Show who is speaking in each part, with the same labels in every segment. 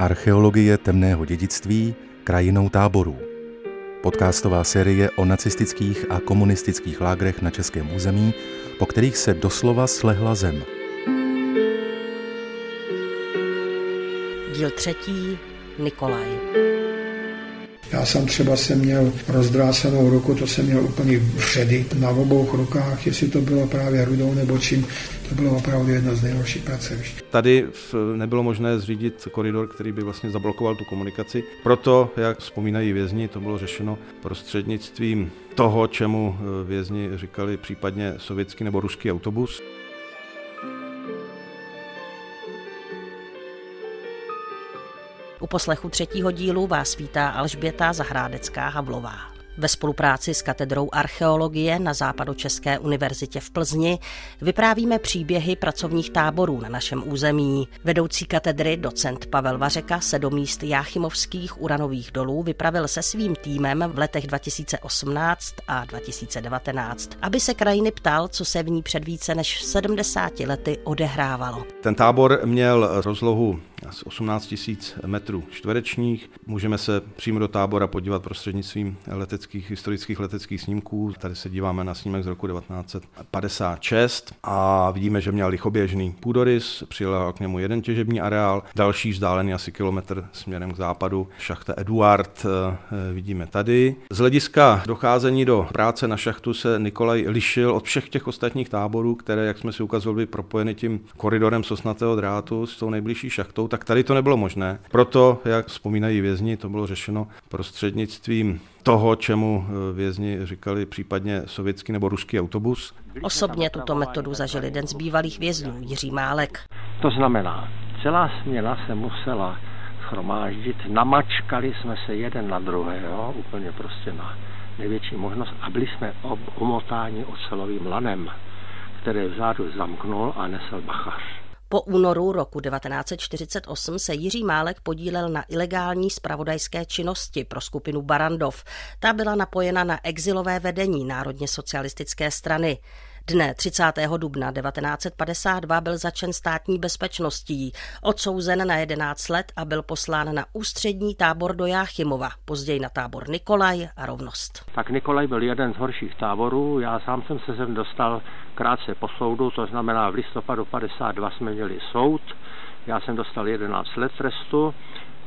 Speaker 1: Archeologie temného dědictví krajinou táborů. Podcastová série o nacistických a komunistických lágrech na českém území, po kterých se doslova slehla zem.
Speaker 2: Díl třetí Nikolaj.
Speaker 3: Já jsem třeba jsem měl rozdrácenou ruku, to jsem měl úplně vředy na obou rukách, jestli to bylo právě rudou nebo čím, to bylo opravdu jedno z nejhorších pracovišť.
Speaker 4: Tady nebylo možné zřídit koridor, který by vlastně zablokoval tu komunikaci. Proto, jak vzpomínají vězni, to bylo řešeno prostřednictvím toho, čemu vězni říkali případně sovětský nebo ruský autobus.
Speaker 2: U poslechu třetího dílu vás vítá Alžběta Zahrádecká Havlová. Ve spolupráci s katedrou archeologie na Západočeské univerzitě v Plzni vyprávíme příběhy pracovních táborů na našem území. Vedoucí katedry docent Pavel Vařeka se do míst Jáchymovských uranových dolů vypravil se svým týmem v letech 2018 a 2019, aby se krajiny ptal, co se v ní před více než 70 lety odehrávalo.
Speaker 4: Ten tábor měl rozlohu asi 18 000 metrů čtverečních. Můžeme se přímo do tábora podívat prostřednictvím leteckých, historických leteckých snímků. Tady se díváme na snímek z roku 1956 a vidíme, že měl lichoběžný půdorys, přijel k němu jeden těžební areál, další vzdálený asi kilometr směrem k západu, šachta Eduard eh, vidíme tady. Z hlediska docházení do práce na šachtu se Nikolaj lišil od všech těch ostatních táborů, které, jak jsme si ukazovali, byly propojeny tím koridorem sosnatého drátu s tou nejbližší šachtou, tak tady to nebylo možné. Proto, jak vzpomínají vězni, to bylo řešeno prostřednictvím toho, čemu eh, vězni říkali případně sovětský nebo ruský autobus.
Speaker 2: Osobně tuto metodu zažil jeden z bývalých vězňů, Jiří Málek.
Speaker 5: To znamená, celá směna se musela schromáždit, namačkali jsme se jeden na druhého, úplně prostě na největší možnost a byli jsme ob- omotáni ocelovým lanem, který vzadu zamknul a nesl bachař.
Speaker 2: Po únoru roku 1948 se Jiří Málek podílel na ilegální spravodajské činnosti pro skupinu Barandov. Ta byla napojena na exilové vedení Národně socialistické strany. Dne 30. dubna 1952 byl začen státní bezpečností, odsouzen na 11 let a byl poslán na ústřední tábor do Jáchymova, později na tábor Nikolaj a Rovnost.
Speaker 5: Tak Nikolaj byl jeden z horších táborů, já sám jsem se sem dostal krátce po soudu, to znamená v listopadu 52 jsme měli soud, já jsem dostal 11 let trestu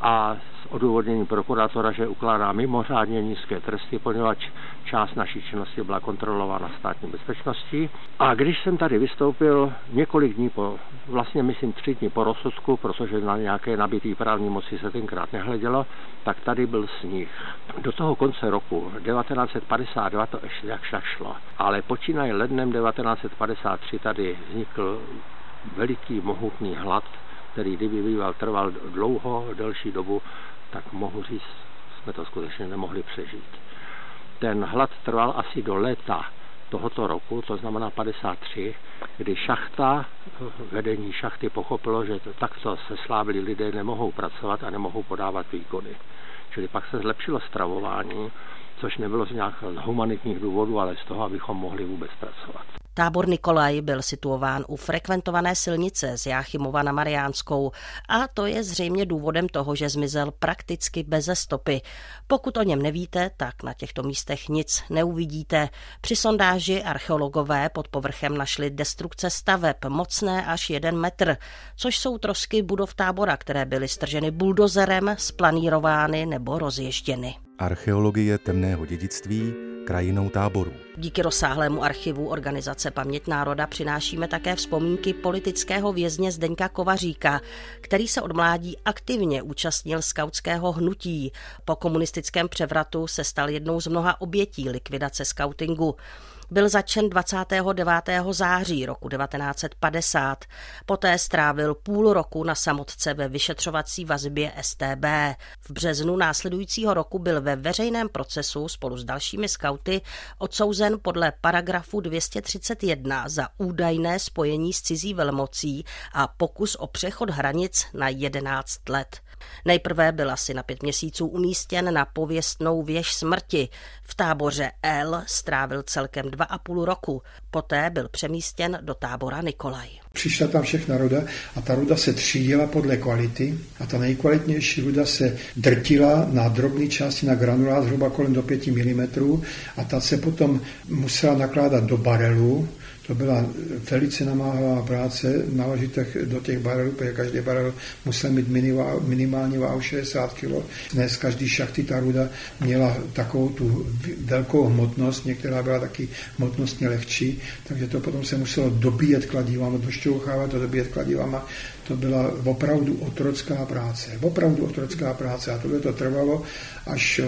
Speaker 5: a s odůvodněním prokurátora, že ukládá mimořádně nízké tresty, poněvadž část naší činnosti byla kontrolována státní bezpečností. A když jsem tady vystoupil několik dní po, vlastně myslím tři dny po rozsudku, protože na nějaké nabitý právní moci se tenkrát nehledělo, tak tady byl sníh. Do toho konce roku 1952 to ještě jak šlo, ale počínaje lednem 1953 tady vznikl veliký mohutný hlad, který kdyby býval trval dlouho, delší dobu, tak mohu říct, jsme to skutečně nemohli přežít. Ten hlad trval asi do léta tohoto roku, to znamená 53, kdy šachta, vedení šachty pochopilo, že takto se slávili lidé nemohou pracovat a nemohou podávat výkony. Čili pak se zlepšilo stravování, což nebylo z nějakých humanitních důvodů, ale z toho, abychom mohli vůbec pracovat.
Speaker 2: Tábor Nikolaj byl situován u frekventované silnice z Jáchymova na Mariánskou a to je zřejmě důvodem toho, že zmizel prakticky beze stopy. Pokud o něm nevíte, tak na těchto místech nic neuvidíte. Při sondáži archeologové pod povrchem našli destrukce staveb mocné až jeden metr, což jsou trosky budov tábora, které byly strženy buldozerem, splanírovány nebo rozježděny.
Speaker 1: Archeologie temného dědictví krajinou táborů.
Speaker 2: Díky rozsáhlému archivu organizace Paměť národa přinášíme také vzpomínky politického vězně Zdeňka Kovaříka, který se od mládí aktivně účastnil skautského hnutí. Po komunistickém převratu se stal jednou z mnoha obětí likvidace skautingu. Byl začen 29. září roku 1950. Poté strávil půl roku na samotce ve vyšetřovací vazbě STB. V březnu následujícího roku byl ve veřejném procesu spolu s dalšími skauty odsouzen podle paragrafu 231 za údajné spojení s cizí velmocí a pokus o přechod hranic na 11 let. Nejprve byl asi na pět měsíců umístěn na pověstnou věž smrti. V táboře L strávil celkem dva a půl roku. Poté byl přemístěn do tábora Nikolaj.
Speaker 3: Přišla tam všechna ruda a ta ruda se třídila podle kvality a ta nejkvalitnější ruda se drtila na drobné části, na granulát zhruba kolem do 5 mm a ta se potom musela nakládat do barelu, to byla velice namáhavá práce naložit do těch barelů, protože každý barel musel mít minimální váhu 60 kg. Dnes každý šachty ta ruda měla takovou tu velkou hmotnost, některá byla taky hmotnostně lehčí, takže to potom se muselo dobíjet kladivama, došťouchávat to dobíjet kladivama. To byla opravdu otrocká práce. Opravdu otrocká práce. A tohle to trvalo až eh,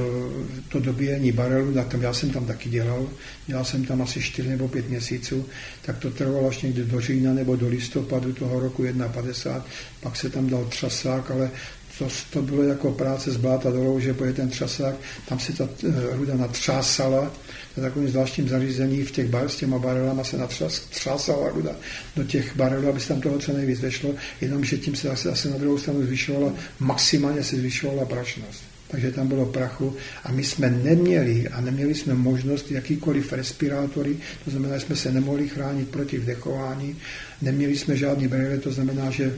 Speaker 3: to dobíjení barelu, já jsem tam taky dělal, dělal jsem tam asi 4 nebo 5 měsíců, tak to trvalo až někdy do října nebo do listopadu toho roku 1,50, pak se tam dal třasák, ale to, to bylo jako práce z bláta dolů, že pojede ten třasák, tam se ta eh, ruda natřásala, na takovým zvláštním zařízení v těch bar, s těma barelama se natřásala ruda do těch barelů, aby se tam toho co nejvíc vešlo, jenomže tím se zase, zase na druhou stranu zvyšovala, maximálně se zvyšovala prašnost takže tam bylo prachu a my jsme neměli a neměli jsme možnost jakýkoliv respirátory, to znamená, že jsme se nemohli chránit proti vdechování, neměli jsme žádný brýle, to znamená, že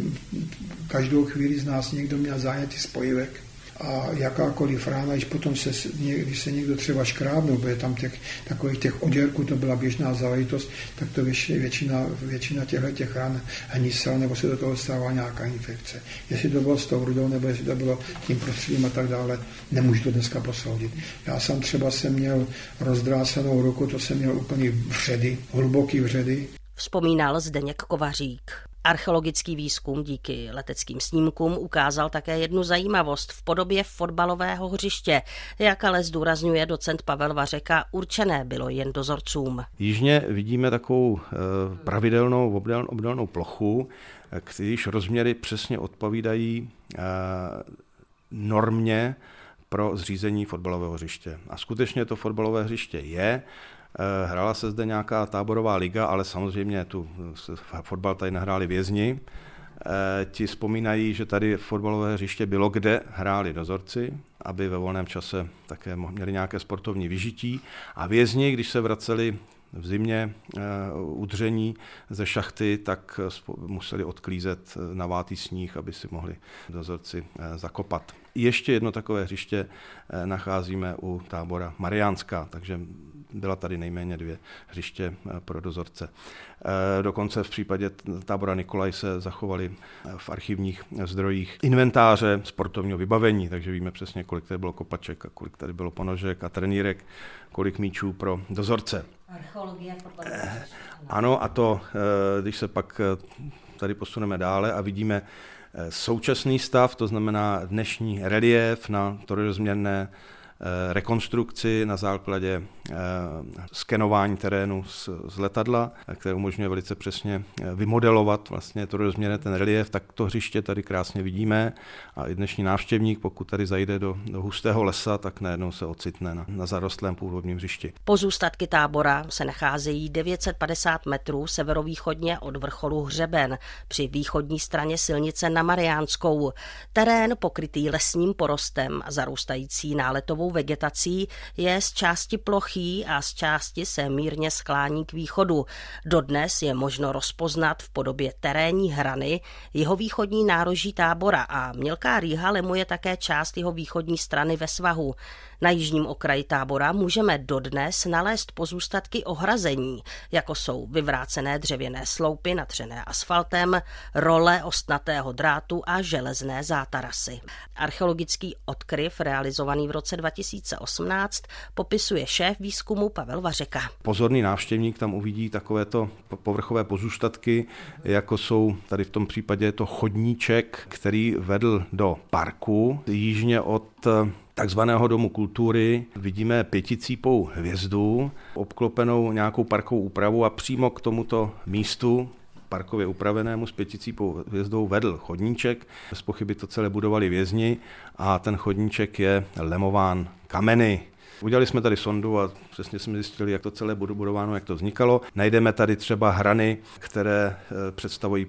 Speaker 3: každou chvíli z nás někdo měl zánětý spojivek a jakákoliv rána, když potom se, když se někdo třeba škrábnul, protože tam těch, takových těch oděrků to byla běžná záležitost, tak to většina, většina těchto těch ran hnisel, nebo se do toho stává nějaká infekce. Jestli to bylo s tou rudou, nebo jestli to bylo tím prostředím a tak dále, nemůžu to dneska posoudit. Já jsem třeba jsem měl rozdrásenou ruku, to jsem měl úplně vředy, hluboký vředy.
Speaker 2: Vzpomínal Zdeněk Kovařík. Archeologický výzkum díky leteckým snímkům ukázal také jednu zajímavost v podobě fotbalového hřiště, jak ale zdůrazňuje docent Pavel Vařeka, určené bylo jen dozorcům.
Speaker 4: Jižně vidíme takovou eh, pravidelnou obdélnou plochu, když rozměry přesně odpovídají eh, normě pro zřízení fotbalového hřiště. A skutečně to fotbalové hřiště je. Eh, hrála se zde nějaká táborová liga, ale samozřejmě tu fotbal tady nehráli vězni. Eh, ti vzpomínají, že tady fotbalové hřiště bylo, kde hráli dozorci, aby ve volném čase také měli nějaké sportovní vyžití. A vězni, když se vraceli v zimě udření ze šachty, tak museli odklízet na vátý sníh, aby si mohli dozorci zakopat. Ještě jedno takové hřiště nacházíme u tábora Mariánská, takže byla tady nejméně dvě hřiště eh, pro dozorce. Eh, dokonce v případě tábora Nikolaj se zachovali eh, v archivních zdrojích inventáře sportovního vybavení, takže víme přesně, kolik tady bylo kopaček a kolik tady bylo ponožek a trenírek, kolik míčů pro dozorce. Archeologie, Ano, a to, když se pak tady posuneme dále a vidíme současný stav, to znamená dnešní relief na trojrozměrné rekonstrukci na základě eh, skenování terénu z, z letadla, které umožňuje velice přesně eh, vymodelovat vlastně to rozměrné ten relief, tak to hřiště tady krásně vidíme a i dnešní návštěvník, pokud tady zajde do, do hustého lesa, tak najednou se ocitne na, na zarostlém původním hřišti.
Speaker 2: Pozůstatky tábora se nacházejí 950 metrů severovýchodně od vrcholu Hřeben při východní straně silnice na Mariánskou. Terén pokrytý lesním porostem a zarůstající náletovou sněhovou vegetací je z části plochý a z části se mírně sklání k východu. Dodnes je možno rozpoznat v podobě terénní hrany jeho východní nároží tábora a mělká rýha lemuje také část jeho východní strany ve svahu. Na jižním okraji tábora můžeme dodnes nalézt pozůstatky ohrazení, jako jsou vyvrácené dřevěné sloupy natřené asfaltem, role ostnatého drátu a železné zátarasy. Archeologický odkryv realizovaný v roce 2018 popisuje šéf výzkumu Pavel Vařeka.
Speaker 4: Pozorný návštěvník tam uvidí takovéto povrchové pozůstatky, jako jsou tady v tom případě to chodníček, který vedl do parku jižně od takzvaného domu kultury vidíme pěticípou hvězdu, obklopenou nějakou parkovou úpravu a přímo k tomuto místu parkově upravenému s pěticípou hvězdou vedl chodníček. Bez pochyby to celé budovali vězni a ten chodníček je lemován kameny. Udělali jsme tady sondu a přesně jsme zjistili, jak to celé bude budováno, jak to vznikalo. Najdeme tady třeba hrany, které eh, představují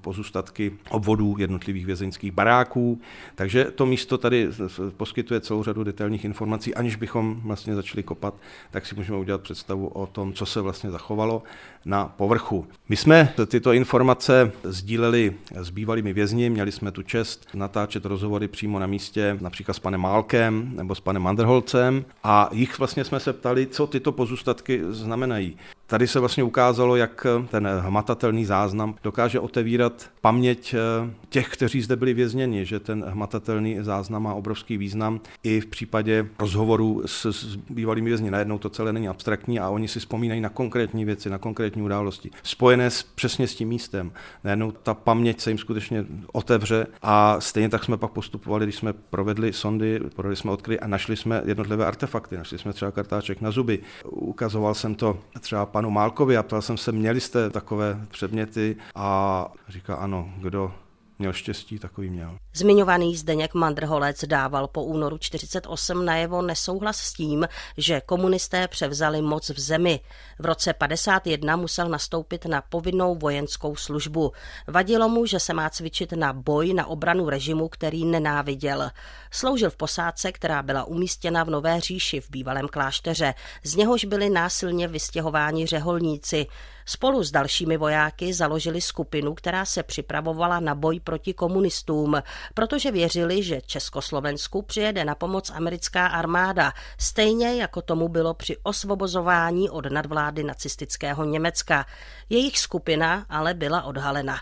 Speaker 4: pozůstatky obvodů jednotlivých vězeňských baráků. Takže to místo tady poskytuje celou řadu detailních informací, aniž bychom vlastně začali kopat, tak si můžeme udělat představu o tom, co se vlastně zachovalo na povrchu. My jsme tyto informace sdíleli s bývalými vězni, měli jsme tu čest natáčet rozhovory přímo na místě, například s panem Málkem nebo s panem Manderholcem a jich vlastně jsme se ptali, co tyto pozůstatky znamenají. Tady se vlastně ukázalo, jak ten hmatatelný záznam dokáže otevírat paměť eh, těch, kteří zde byli vězněni, že ten hmatatelný záznam má obrovský význam i v případě rozhovoru s, s bývalými vězni. Najednou to celé není abstraktní a oni si vzpomínají na konkrétní věci, na konkrétní události, spojené s, přesně s tím místem. Najednou ta paměť se jim skutečně otevře a stejně tak jsme pak postupovali, když jsme provedli sondy, provedli jsme odkry a našli jsme jednotlivé artefakty. Našli jsme třeba kartáček na zuby. Ukazoval jsem to třeba panu Málkovi a ptal jsem se, měli jste takové předměty? A říká ano, kdo měl štěstí, takový měl.
Speaker 2: Zmiňovaný Zdeněk Mandrholec dával po únoru 48 najevo nesouhlas s tím, že komunisté převzali moc v zemi. V roce 51 musel nastoupit na povinnou vojenskou službu. Vadilo mu, že se má cvičit na boj na obranu režimu, který nenáviděl. Sloužil v posádce, která byla umístěna v Nové říši v bývalém klášteře. Z něhož byli násilně vystěhováni řeholníci. Spolu s dalšími vojáky založili skupinu, která se připravovala na boj proti komunistům, protože věřili, že Československu přijede na pomoc americká armáda, stejně jako tomu bylo při osvobozování od nadvlády nacistického Německa. Jejich skupina ale byla odhalena.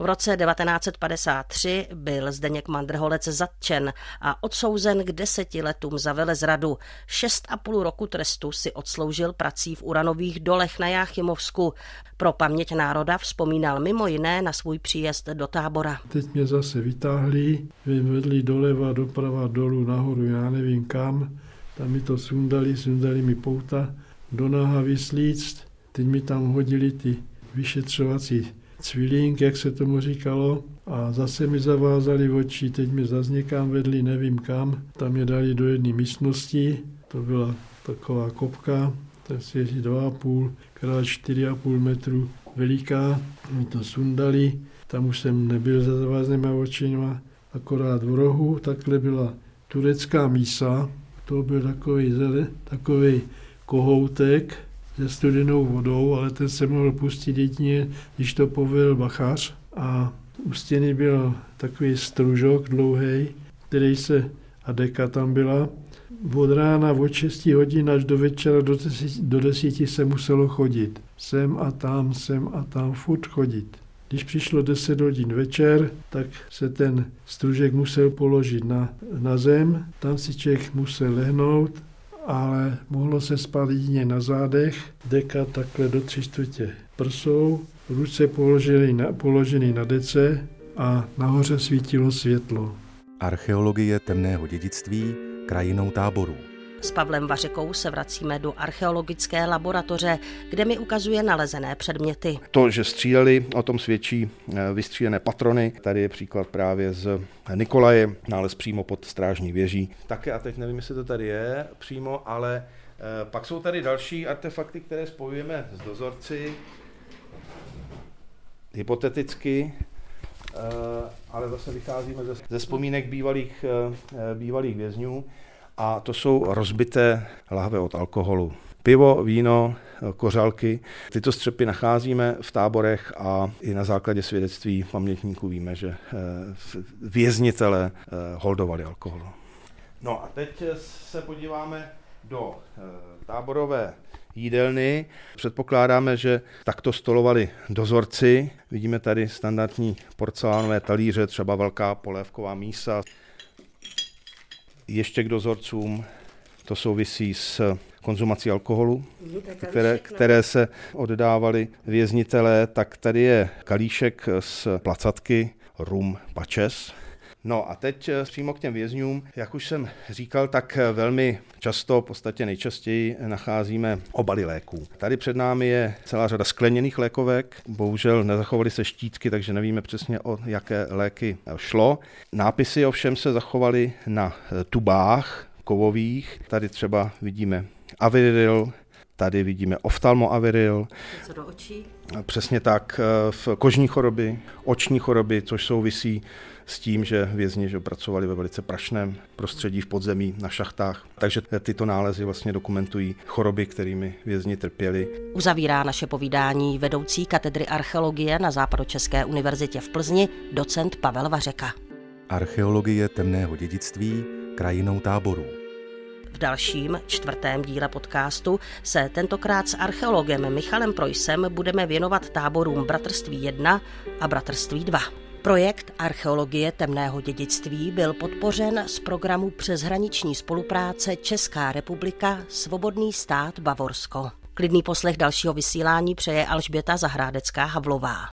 Speaker 2: V roce 1953 byl Zdeněk Mandrholec zatčen a odsouzen k deseti letům za velezradu. Šest a půl roku trestu si odsloužil prací v uranových dolech na Jáchymovsku. Pro paměť národa vzpomínal mimo jiné na svůj příjezd do tábora.
Speaker 6: Teď mě zase vytáhli, vedli doleva, doprava, dolů, nahoru, já nevím kam. Tam mi to sundali, sundali mi pouta do náha vyslíct. Teď mi tam hodili ty vyšetřovací cvilink, jak se tomu říkalo, a zase mi zavázali oči, teď mi zase někam vedli, nevím kam, tam je dali do jedné místnosti, to byla taková kopka, to je 2,5 krát 4,5 metru veliká, mi to sundali, tam už jsem nebyl za zaváznýma očima, akorát v rohu, takhle byla turecká mísa, to byl takový, takový kohoutek, se studenou vodou, ale ten se mohl pustit jedině, když to povolil bachař. A u stěny byl takový stružok dlouhý, který se, a deka tam byla, od rána od 6 hodin až do večera do 10, do 10 se muselo chodit. Sem a tam, sem a tam, furt chodit. Když přišlo 10 hodin večer, tak se ten stružek musel položit na, na zem, tam si člověk musel lehnout ale mohlo se spát jedině na zádech, deka takhle do tři čtvrtě prsou, ruce položeny na, položeny na dece a nahoře svítilo světlo.
Speaker 1: Archeologie temného dědictví krajinou táborů.
Speaker 2: S Pavlem Vařekou se vracíme do archeologické laboratoře, kde mi ukazuje nalezené předměty.
Speaker 4: To, že stříleli, o tom svědčí eh, vystřílené patrony. Tady je příklad právě z Nikolaje, nález přímo pod strážní věží. Také, a teď nevím, jestli to tady je přímo, ale eh, pak jsou tady další artefakty, které spojujeme s dozorci. Hypoteticky, eh, ale zase vycházíme ze vzpomínek bývalých, bývalých vězňů a to jsou rozbité lahve od alkoholu. Pivo, víno, kořalky. Tyto střepy nacházíme v táborech a i na základě svědectví pamětníků víme, že eh, věznitele eh, holdovali alkoholu. No a teď se podíváme do eh, táborové jídelny. Předpokládáme, že takto stolovali dozorci. Vidíme tady standardní porcelánové talíře, třeba velká polévková mísa ještě k dozorcům, to souvisí s konzumací alkoholu, které, které se oddávaly věznitelé, tak tady je kalíšek z placatky rum pačes. No a teď eh, přímo k těm vězňům. Jak už jsem říkal, tak eh, velmi často, v podstatě nejčastěji nacházíme obaly léků. Tady před námi je celá řada skleněných lékovek. Bohužel nezachovaly se štítky, takže nevíme přesně, o jaké léky šlo. Nápisy ovšem se zachovaly na eh, tubách, kovových. Tady třeba vidíme aviril, tady vidíme oftalmoaviril.
Speaker 2: Co do očí?
Speaker 4: Přesně tak, eh, v kožní choroby, oční choroby, což souvisí s tím, že vězni že pracovali ve velice prašném prostředí v podzemí na šachtách. Takže tyto nálezy vlastně dokumentují choroby, kterými vězni trpěli.
Speaker 2: Uzavírá naše povídání vedoucí katedry archeologie na Západočeské univerzitě v Plzni, docent Pavel Vařeka.
Speaker 1: Archeologie temného dědictví krajinou táborů.
Speaker 2: V dalším, čtvrtém díle podcastu se tentokrát s archeologem Michalem Projsem budeme věnovat táborům Bratrství 1 a Bratrství 2. Projekt archeologie temného dědictví byl podpořen z programu přeshraniční spolupráce Česká republika Svobodný stát Bavorsko. Klidný poslech dalšího vysílání přeje Alžběta Zahrádecká Havlová.